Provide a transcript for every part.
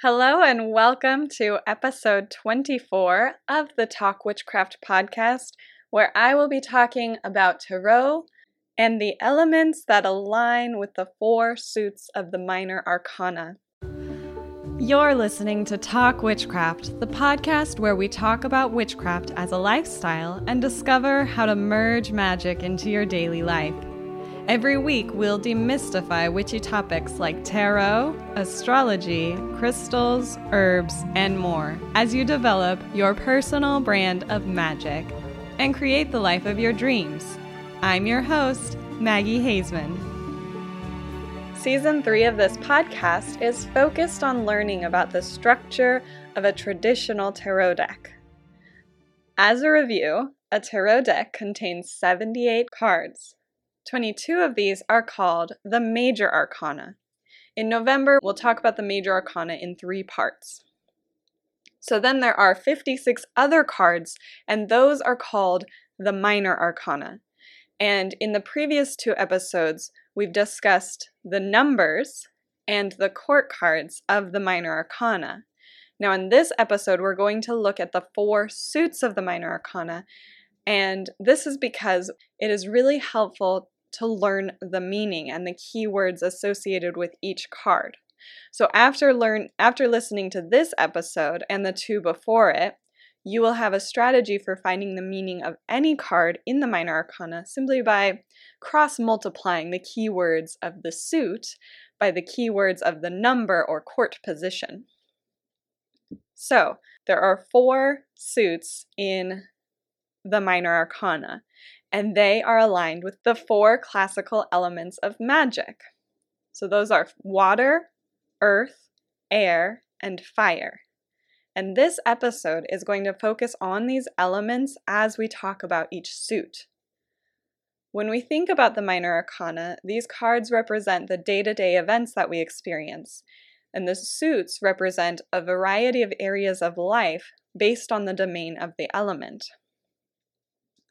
Hello, and welcome to episode 24 of the Talk Witchcraft podcast, where I will be talking about tarot and the elements that align with the four suits of the minor arcana. You're listening to Talk Witchcraft, the podcast where we talk about witchcraft as a lifestyle and discover how to merge magic into your daily life. Every week, we'll demystify witchy topics like tarot, astrology, crystals, herbs, and more as you develop your personal brand of magic and create the life of your dreams. I'm your host, Maggie Haseman. Season 3 of this podcast is focused on learning about the structure of a traditional tarot deck. As a review, a tarot deck contains 78 cards. 22 of these are called the Major Arcana. In November, we'll talk about the Major Arcana in three parts. So then there are 56 other cards, and those are called the Minor Arcana. And in the previous two episodes, we've discussed the numbers and the court cards of the Minor Arcana. Now, in this episode, we're going to look at the four suits of the Minor Arcana, and this is because it is really helpful to learn the meaning and the keywords associated with each card. So after learn after listening to this episode and the two before it, you will have a strategy for finding the meaning of any card in the minor arcana simply by cross multiplying the keywords of the suit by the keywords of the number or court position. So, there are four suits in the minor arcana and they are aligned with the four classical elements of magic. So those are water, earth, air, and fire. And this episode is going to focus on these elements as we talk about each suit. When we think about the minor arcana, these cards represent the day to day events that we experience, and the suits represent a variety of areas of life based on the domain of the element.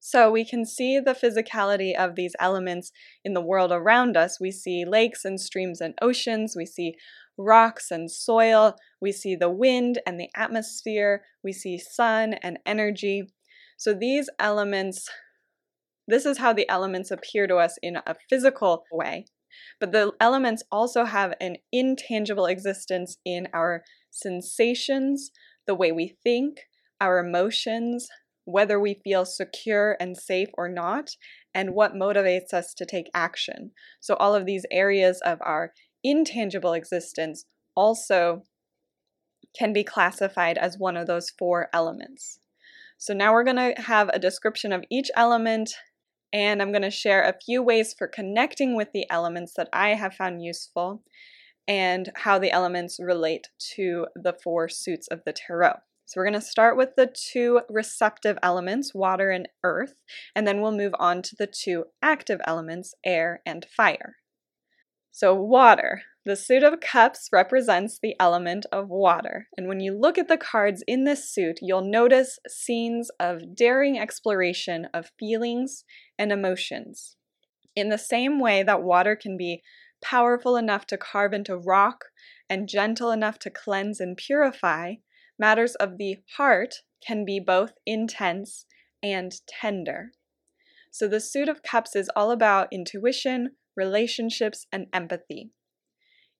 So we can see the physicality of these elements in the world around us. We see lakes and streams and oceans. We see rocks and soil. We see the wind and the atmosphere. We see sun and energy. So these elements, this is how the elements appear to us in a physical way. But the elements also have an intangible existence in our sensations, the way we think, our emotions, whether we feel secure and safe or not, and what motivates us to take action. So, all of these areas of our intangible existence also can be classified as one of those four elements. So, now we're going to have a description of each element, and I'm going to share a few ways for connecting with the elements that I have found useful and how the elements relate to the four suits of the tarot. So we're going to start with the two receptive elements, water and earth, and then we'll move on to the two active elements, air and fire. So water. The suit of cups represents the element of water. And when you look at the cards in this suit, you'll notice scenes of daring exploration of feelings and emotions. In the same way that water can be powerful enough to carve into rock and gentle enough to cleanse and purify, matters of the heart can be both intense and tender. So the Suit of Cups is all about intuition, relationships, and empathy.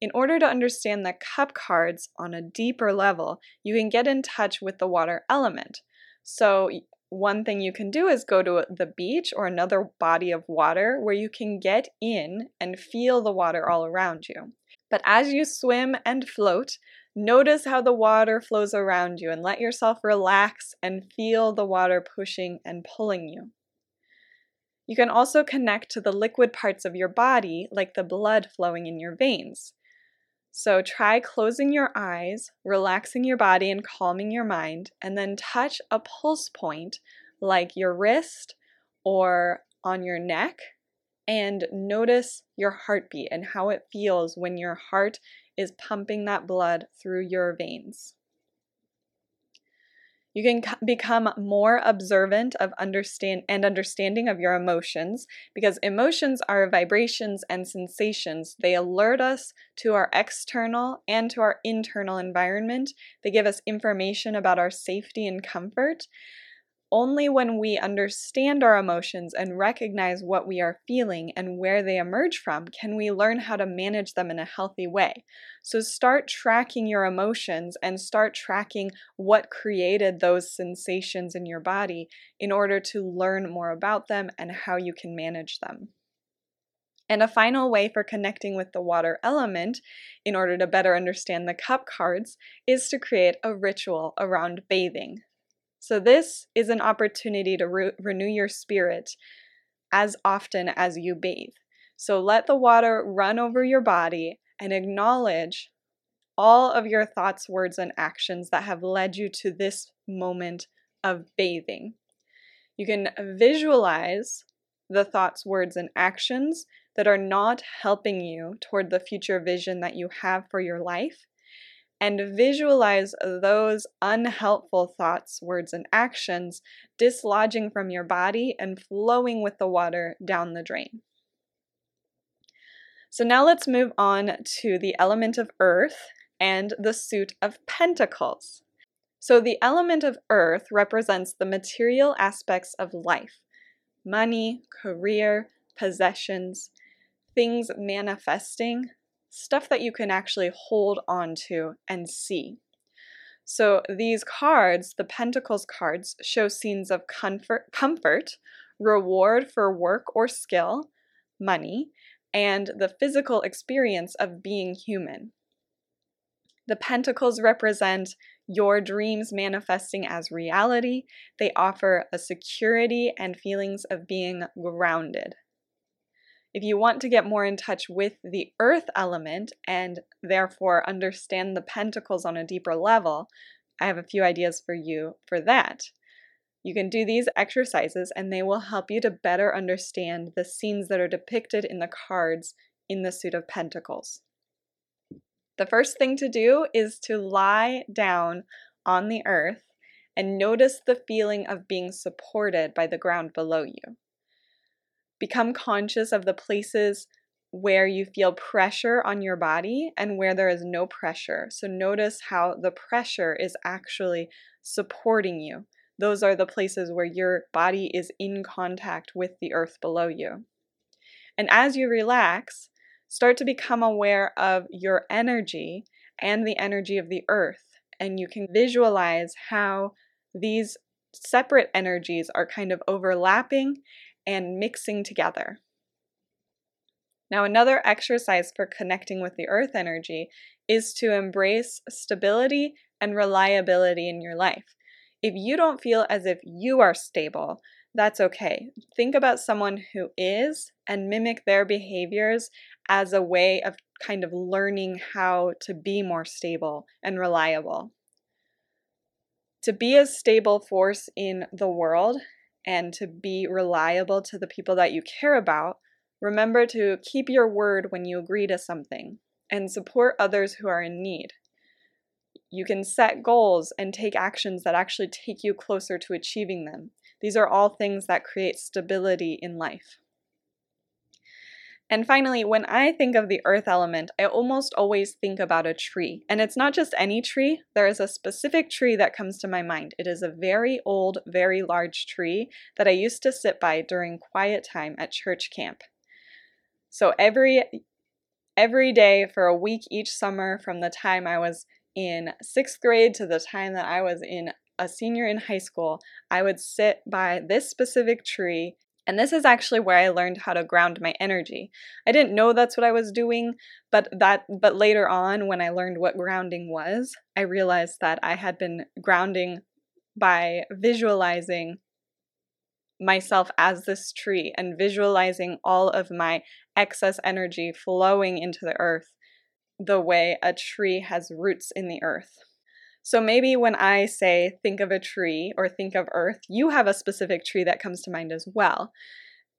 In order to understand the cup cards on a deeper level, you can get in touch with the water element. So, one thing you can do is go to the beach or another body of water where you can get in and feel the water all around you. But as you swim and float, Notice how the water flows around you and let yourself relax and feel the water pushing and pulling you. You can also connect to the liquid parts of your body, like the blood flowing in your veins. So try closing your eyes, relaxing your body, and calming your mind, and then touch a pulse point like your wrist or on your neck, and notice your heartbeat and how it feels when your heart is pumping that blood through your veins. You can become more observant of understand and understanding of your emotions because emotions are vibrations and sensations. They alert us to our external and to our internal environment. They give us information about our safety and comfort. Only when we understand our emotions and recognize what we are feeling and where they emerge from can we learn how to manage them in a healthy way. So start tracking your emotions and start tracking what created those sensations in your body in order to learn more about them and how you can manage them. And a final way for connecting with the water element, in order to better understand the cup cards, is to create a ritual around bathing. So, this is an opportunity to re- renew your spirit as often as you bathe. So, let the water run over your body and acknowledge all of your thoughts, words, and actions that have led you to this moment of bathing. You can visualize the thoughts, words, and actions that are not helping you toward the future vision that you have for your life and visualize those unhelpful thoughts, words, and actions dislodging from your body and flowing with the water down the drain. So now let's move on to the element of earth and the suit of pentacles. So the element of earth represents the material aspects of life money, career, possessions, things manifesting, stuff that you can actually hold on to and see. So these cards, the Pentacles cards, show scenes of comfort, comfort, reward for work or skill, money, and the physical experience of being human. The pentacles represent your dreams manifesting as reality. They offer a security and feelings of being grounded. If you want to get more in touch with the earth element and therefore understand the pentacles on a deeper level, I have a few ideas for you for that. You can do these exercises and they will help you to better understand the scenes that are depicted in the cards in the suit of pentacles. The first thing to do is to lie down on the earth and notice the feeling of being supported by the ground below you. Become conscious of the places where you feel pressure on your body and where there is no pressure. So notice how the pressure is actually supporting you. Those are the places where your body is in contact with the earth below you. And as you relax, start to become aware of your energy and the energy of the earth. And you can visualize how these separate energies are kind of overlapping and mixing together. Now, another exercise for connecting with the earth energy is to embrace stability and reliability in your life. If you don't feel as if you are stable, that's okay. Think about someone who is and mimic their behaviors as a way of kind of learning how to be more stable and reliable. To be a stable force in the world and to be reliable to the people that you care about, remember to keep your word when you agree to something and support others who are in need. You can set goals and take actions that actually take you closer to achieving them. These are all things that create stability in life. And finally, when I think of the earth element, I almost always think about a tree. And it's not just any tree, there is a specific tree that comes to my mind. It is a very old, very large tree that I used to sit by during quiet time at church camp. So every every day for a week each summer from the time I was in 6th grade to the time that I was in a senior in high school, I would sit by this specific tree and this is actually where I learned how to ground my energy. I didn't know that's what I was doing, but that but later on when I learned what grounding was, I realized that I had been grounding by visualizing myself as this tree and visualizing all of my excess energy flowing into the earth the way a tree has roots in the earth. So maybe when I say think of a tree or think of earth, you have a specific tree that comes to mind as well.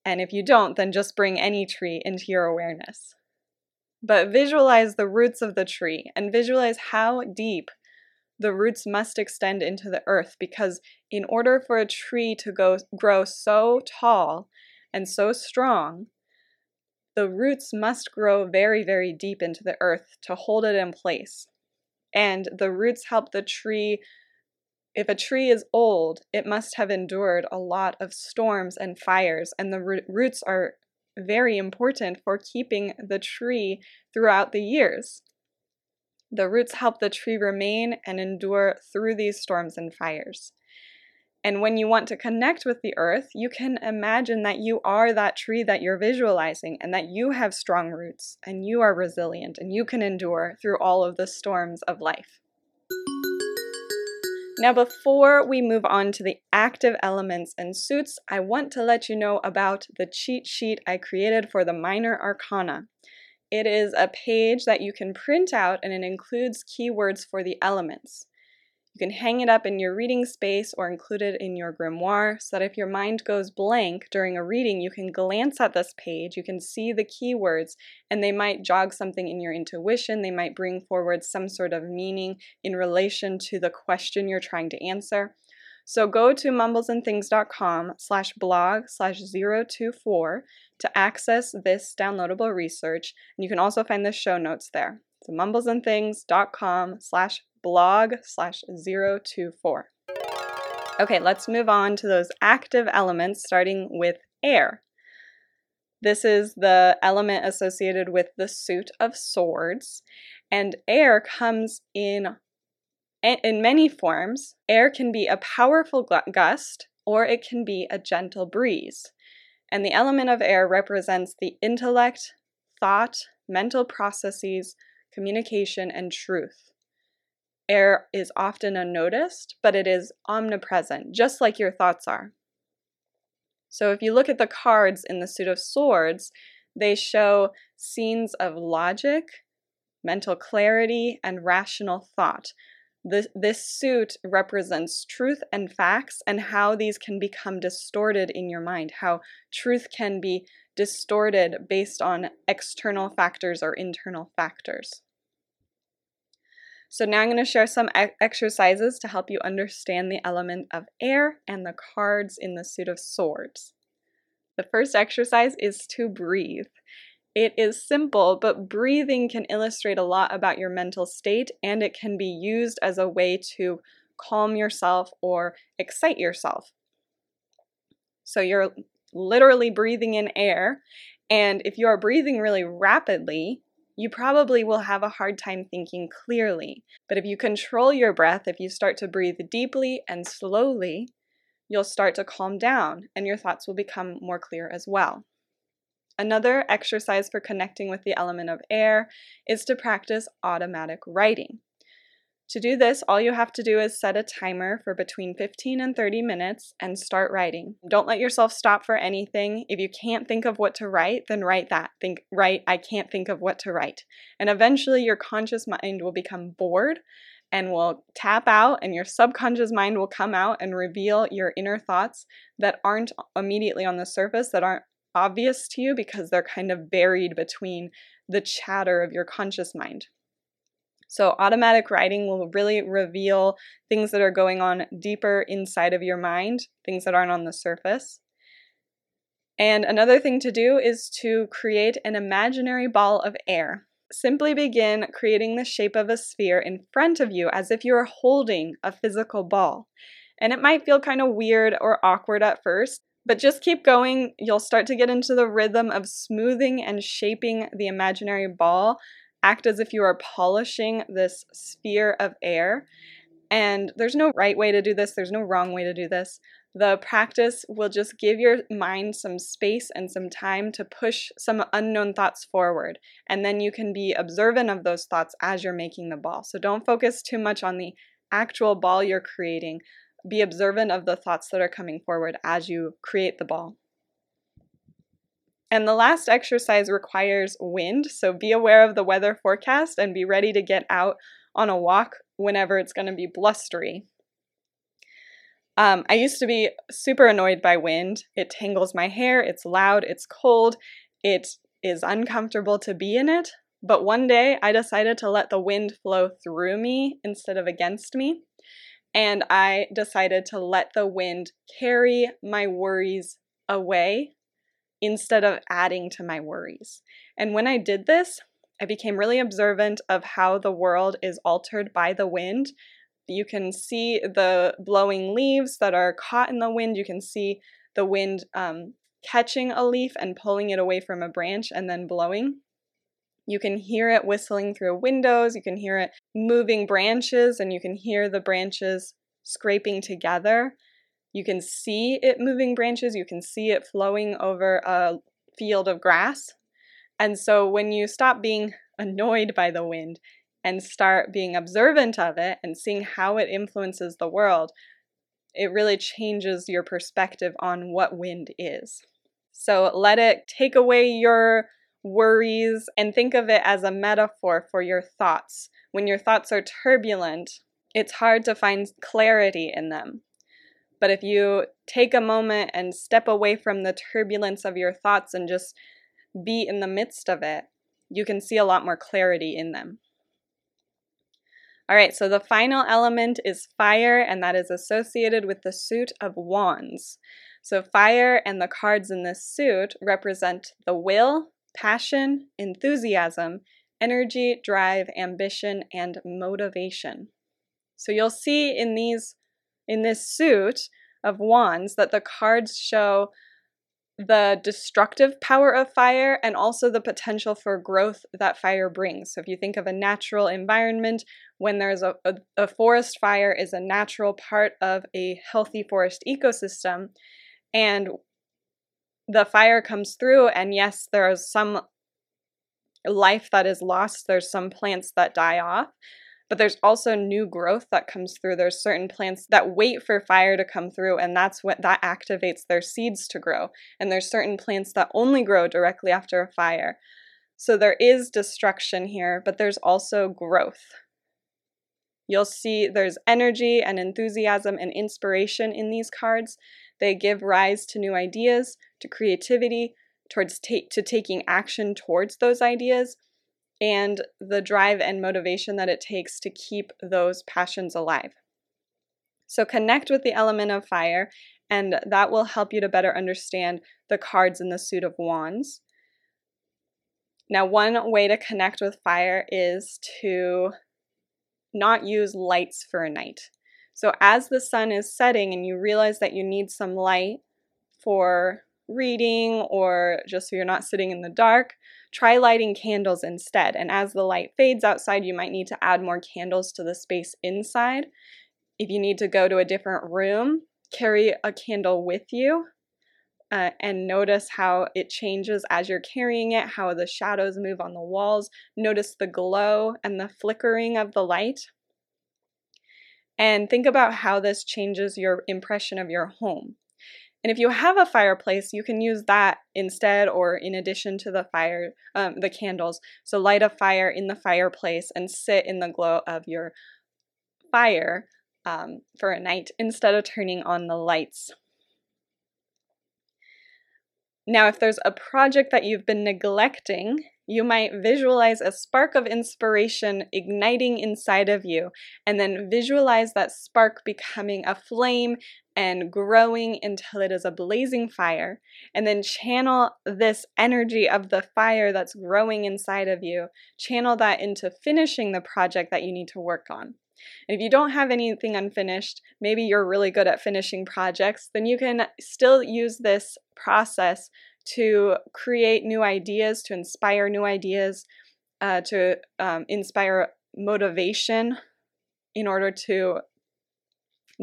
And if you don't, then just bring any tree into your awareness. But visualize the roots of the tree and visualize how deep the roots must extend into the earth because in order for a tree to go grow so tall and so strong, the roots must grow very, very deep into the earth to hold it in place. And the roots help the tree. If a tree is old, it must have endured a lot of storms and fires, and the roots are very important for keeping the tree throughout the years. The roots help the tree remain and endure through these storms and fires. And when you want to connect with the earth, you can imagine that you are that tree that you're visualizing and that you have strong roots and you are resilient and you can endure through all of the storms of life. Now, before we move on to the active elements and suits, I want to let you know about the cheat sheet I created for the Minor Arcana. It is a page that you can print out and it includes keywords for the elements. You can hang it up in your reading space or include it in your grimoire so that if your mind goes blank during a reading, you can glance at this page, you can see the keywords, and they might jog something in your intuition. They might bring forward some sort of meaning in relation to the question you're trying to answer. So go to mumblesandthings.com slash blog slash 024 to access this downloadable research. And you can also find the show notes there. So mumblesandthings.com slash blog slash 024. Okay, let's move on to those active elements, starting with air. This is the element associated with the suit of swords, and air comes in in many forms. Air can be a powerful gust or it can be a gentle breeze. And the element of air represents the intellect, thought, mental processes, communication, and truth. Air is often unnoticed, but it is omnipresent, just like your thoughts are. So if you look at the cards in the suit of swords, they show scenes of logic, mental clarity, and rational thought. This, this suit represents truth and facts and how these can become distorted in your mind, how truth can be distorted based on external factors or internal factors. So now I'm going to share some exercises to help you understand the element of air and the cards in the suit of swords. The first exercise is to breathe. It is simple, but breathing can illustrate a lot about your mental state and it can be used as a way to calm yourself or excite yourself. So you're literally breathing in air, and if you are breathing really rapidly, you probably will have a hard time thinking clearly. But if you control your breath, if you start to breathe deeply and slowly, you'll start to calm down and your thoughts will become more clear as well. Another exercise for connecting with the element of air is to practice automatic writing. To do this, all you have to do is set a timer for between 15 and 30 minutes and start writing. Don't let yourself stop for anything. If you can't think of what to write, then write that. Think, write, I can't think of what to write. And eventually your conscious mind will become bored and will tap out, and your subconscious mind will come out and reveal your inner thoughts that aren't immediately on the surface, that aren't obvious to you because they're kind of buried between the chatter of your conscious mind. So, automatic writing will really reveal things that are going on deeper inside of your mind, things that aren't on the surface. And another thing to do is to create an imaginary ball of air. Simply begin creating the shape of a sphere in front of you as if you are holding a physical ball. And it might feel kind of weird or awkward at first, but just keep going. You'll start to get into the rhythm of smoothing and shaping the imaginary ball act as if you are polishing this sphere of air. And there's no right way to do this, there's no wrong way to do this. The practice will just give your mind some space and some time to push some unknown thoughts forward. And then you can be observant of those thoughts as you're making the ball. So don't focus too much on the actual ball you're creating. Be observant of the thoughts that are coming forward as you create the ball. And the last exercise requires wind, so be aware of the weather forecast and be ready to get out on a walk whenever it's going to be blustery. Um, I used to be super annoyed by wind. It tangles my hair, it's loud, it's cold, it is uncomfortable to be in it. But one day I decided to let the wind flow through me instead of against me. And I decided to let the wind carry my worries away instead of adding to my worries. And when I did this, I became really observant of how the world is altered by the wind. You can see the blowing leaves that are caught in the wind. You can see the wind um, catching a leaf and pulling it away from a branch and then blowing. You can hear it whistling through windows, you can hear it moving branches, and you can hear the branches scraping together. You can see it moving branches, you can see it flowing over a field of grass. And so when you stop being annoyed by the wind and start being observant of it and seeing how it influences the world, it really changes your perspective on what wind is. So let it take away your worries and think of it as a metaphor for your thoughts. When your thoughts are turbulent, it's hard to find clarity in them. But if you take a moment and step away from the turbulence of your thoughts and just be in the midst of it, you can see a lot more clarity in them. All right, so the final element is fire, and that is associated with the suit of wands. So, fire and the cards in this suit represent the will, passion, enthusiasm, energy, drive, ambition, and motivation. So, you'll see in these in this suit of wands that the cards show the destructive power of fire and also the potential for growth that fire brings. So if you think of a natural environment, when there's a, a, a, forest fire is a natural part of a healthy forest ecosystem. And the fire comes through, and yes, there is some life that is lost, there's some plants that die off, but there's also new growth that comes through. There's certain plants that wait for fire to come through, and that's what that activates their seeds to grow. And there's certain plants that only grow directly after a fire. So there is destruction here, but there's also growth. You'll see there's energy and enthusiasm and inspiration in these cards. They give rise to new ideas, to creativity, towards ta- to taking action towards those ideas, and the drive and motivation that it takes to keep those passions alive. So connect with the element of fire, and that will help you to better understand the cards in the suit of wands. Now, one way to connect with fire is to not use lights for a night. So, as the sun is setting and you realize that you need some light for reading or just so you're not sitting in the dark, try lighting candles instead. And as the light fades outside, you might need to add more candles to the space inside. If you need to go to a different room, carry a candle with you uh, and notice how it changes as you're carrying it, how the shadows move on the walls. Notice the glow and the flickering of the light. And think about how this changes your impression of your home. And if you have a fireplace, you can use that instead or in addition to the fire, um, the candles. So light a fire in the fireplace and sit in the glow of your fire um, for a night instead of turning on the lights. Now, if there's a project that you've been neglecting, you might visualize a spark of inspiration igniting inside of you, and then visualize that spark becoming a flame and growing until it is a blazing fire, and then channel this energy of the fire that's growing inside of you, channel that into finishing the project that you need to work on. If you don't have anything unfinished, maybe you're really good at finishing projects, then you can still use this process to create new ideas, to inspire new ideas, uh, to um, inspire motivation in order to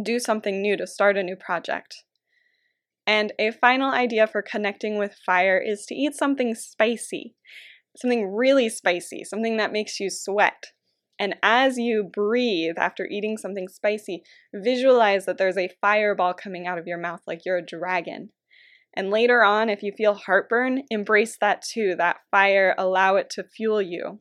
do something new, to start a new project. And a final idea for connecting with fire is to eat something spicy, something really spicy, something that makes you sweat. And as you breathe after eating something spicy, visualize that there's a fireball coming out of your mouth like you're a dragon. And later on, if you feel heartburn, embrace that too, that fire, allow it to fuel you.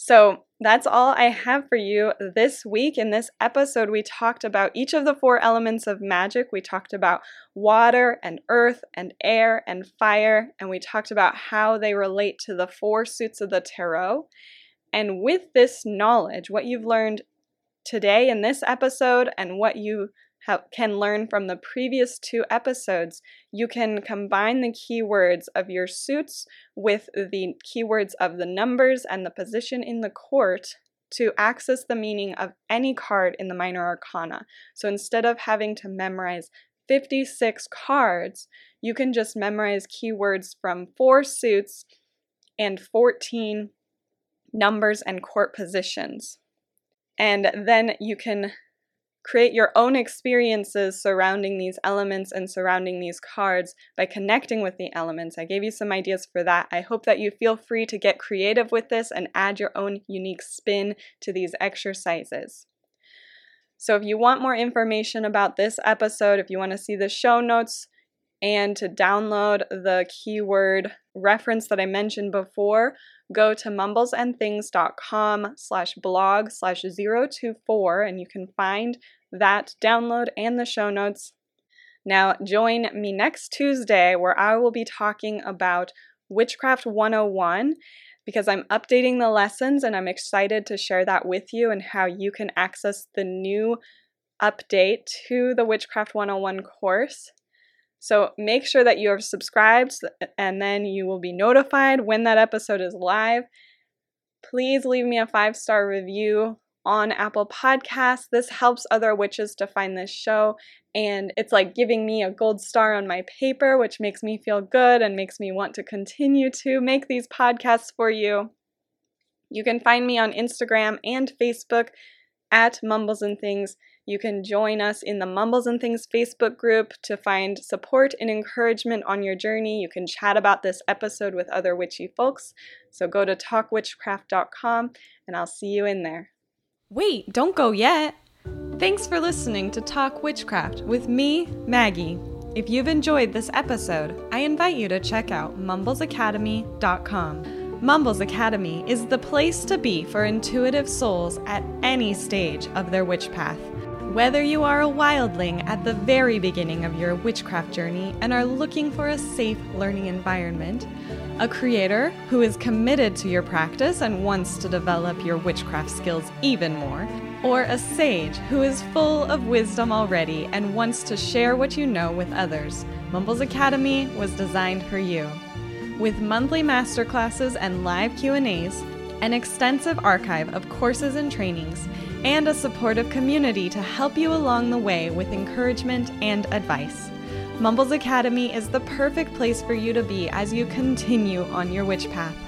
So that's all I have for you this week. In this episode, we talked about each of the four elements of magic. We talked about water and earth and air and fire, and we talked about how they relate to the four suits of the tarot. And with this knowledge, what you've learned today in this episode and what you have, can learn from the previous two episodes, you can combine the keywords of your suits with the keywords of the numbers and the position in the court to access the meaning of any card in the minor arcana. So instead of having to memorize 56 cards, you can just memorize keywords from four suits and 14 numbers and court positions. And then you can create your own experiences surrounding these elements and surrounding these cards by connecting with the elements. I gave you some ideas for that. I hope that you feel free to get creative with this and add your own unique spin to these exercises. So, if you want more information about this episode, if you want to see the show notes, and to download the keyword reference that I mentioned before, go to mumblesandthings.com slash blog slash 024 and you can find that download and the show notes. Now, join me next Tuesday where I will be talking about Witchcraft 101 because I'm updating the lessons and I'm excited to share that with you and how you can access the new update to the Witchcraft 101 course. So make sure that you are subscribed and then you will be notified when that episode is live. Please leave me a five star review on Apple Podcasts. This helps other witches to find this show, and it's like giving me a gold star on my paper, which makes me feel good and makes me want to continue to make these podcasts for you. You can find me on Instagram and Facebook at Mumbles and Things. You can join us in the Mumbles and Things Facebook group to find support and encouragement on your journey. You can chat about this episode with other witchy folks. So go to talkwitchcraft.com and I'll see you in there. Wait, don't go yet. Thanks for listening to Talk Witchcraft with me, Maggie. If you've enjoyed this episode, I invite you to check out mumblesacademy.com. Mumbles Academy is the place to be for intuitive souls at any stage of their witch path. Whether you are a wildling at the very beginning of your witchcraft journey and are looking for a safe learning environment, a creator who is committed to your practice and wants to develop your witchcraft skills even more, or a sage who is full of wisdom already and wants to share what you know with others, Mumbles Academy was designed for you. With monthly masterclasses and live Q&As, an extensive archive of courses and trainings, and a supportive community to help you along the way with encouragement and advice. Mumbles Academy is the perfect place for you to be as you continue on your witch path.